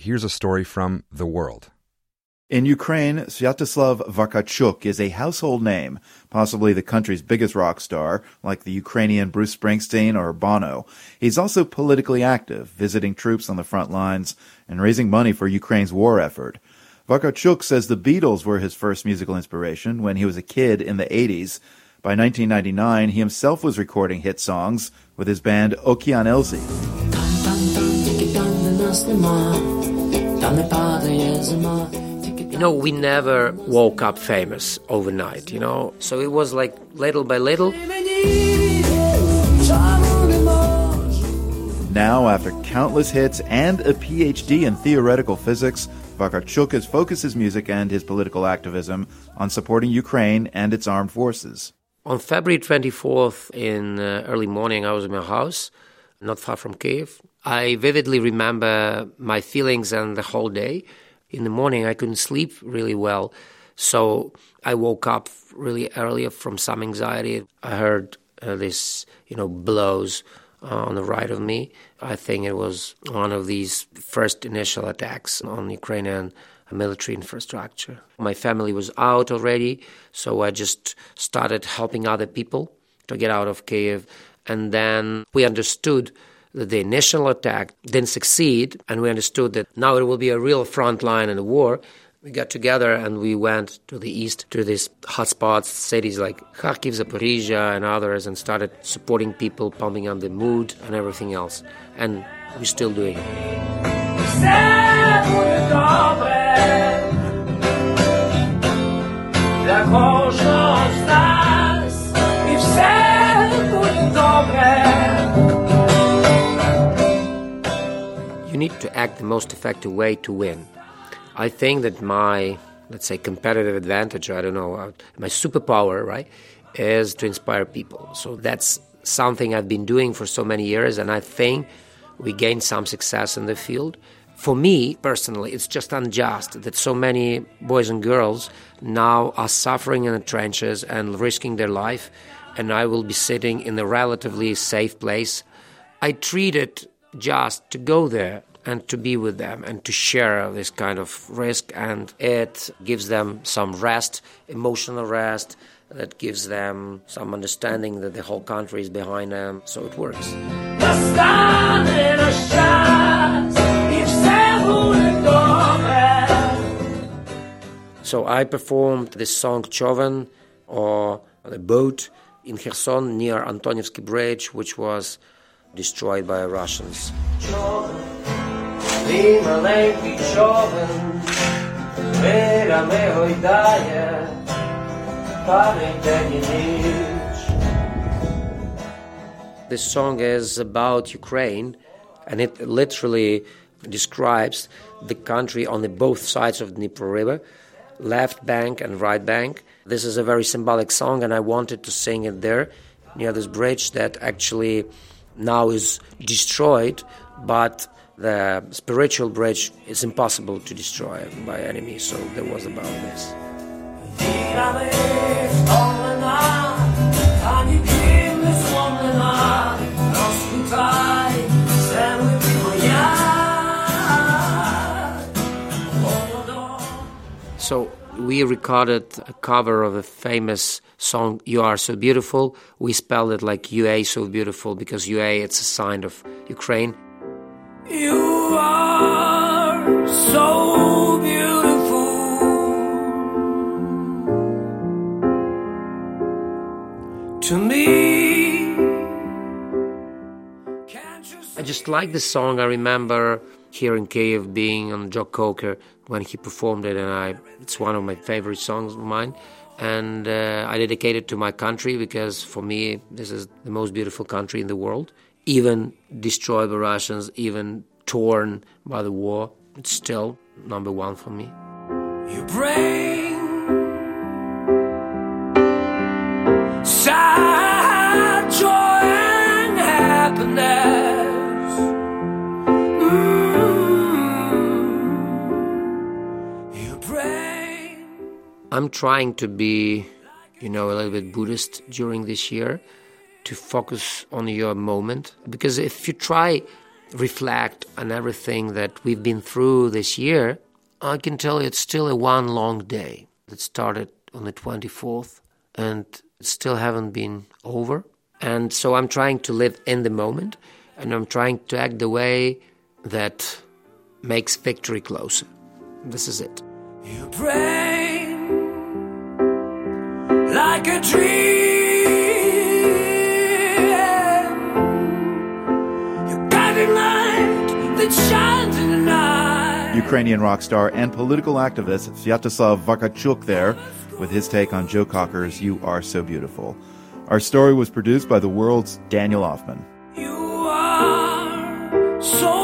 here's a story from The World. In Ukraine, Sviatoslav Vakarchuk is a household name, possibly the country's biggest rock star, like the Ukrainian Bruce Springsteen or Bono. He's also politically active, visiting troops on the front lines and raising money for Ukraine's war effort. Vakarchuk says the Beatles were his first musical inspiration when he was a kid in the 80s. By 1999, he himself was recording hit songs with his band Okean Elzy. You know, we never woke up famous overnight, you know, so it was like little by little. Now, after countless hits and a PhD in theoretical physics, Vakarchuk has focused his music and his political activism on supporting Ukraine and its armed forces. On February 24th, in uh, early morning, I was in my house, not far from Kiev. I vividly remember my feelings and the whole day in the morning I couldn't sleep really well. So I woke up really early from some anxiety. I heard uh, this, you know, blows uh, on the right of me. I think it was one of these first initial attacks on Ukrainian military infrastructure. My family was out already, so I just started helping other people to get out of Kiev. And then we understood the initial attack didn't succeed, and we understood that now it will be a real front line in the war. We got together and we went to the east to these hotspots, cities like Kharkiv, Zaporizhia, and others, and started supporting people, pumping up the mood and everything else. And we're still doing it. Need to act the most effective way to win. I think that my, let's say, competitive advantage, I don't know, uh, my superpower, right, is to inspire people. So that's something I've been doing for so many years, and I think we gained some success in the field. For me personally, it's just unjust that so many boys and girls now are suffering in the trenches and risking their life, and I will be sitting in a relatively safe place. I treat it just to go there and to be with them and to share this kind of risk. And it gives them some rest, emotional rest, that gives them some understanding that the whole country is behind them. So it works. So I performed this song Chovan or the boat in Kherson near Antonievsky Bridge, which was destroyed by Russians. Твій маленький човен хвилями гойдає, падить день і ніч. This song is about Ukraine, and it literally describes the country on the both sides of the Dnieper River, left bank and right bank. This is a very symbolic song, and I wanted to sing it there near this bridge that actually now is destroyed, but the spiritual bridge is impossible to destroy by enemies. So there was about this. So we recorded a cover of a famous song "You Are So Beautiful." We spelled it like "UA So Beautiful" because UA it's a sign of Ukraine. You are so beautiful to me. I just like the song. I remember here in Kiev being on Joe Cocker when he performed it, and I it's one of my favorite songs of mine. And uh, I dedicate it to my country because for me, this is the most beautiful country in the world even destroyed by Russians, even torn by the war, it's still number one for me. You bring sad joy and happiness. Mm. You bring. I'm trying to be, you know, a little bit Buddhist during this year to focus on your moment because if you try reflect on everything that we've been through this year, I can tell you it's still a one long day. that started on the 24th and still haven't been over. And so I'm trying to live in the moment and I'm trying to act the way that makes victory closer. This is it. You pray like a dream. Ukrainian rock star and political activist Sviatoslav Vakarchuk there with his take on Joe Cocker's You Are So Beautiful. Our story was produced by the world's Daniel Ofman. You are so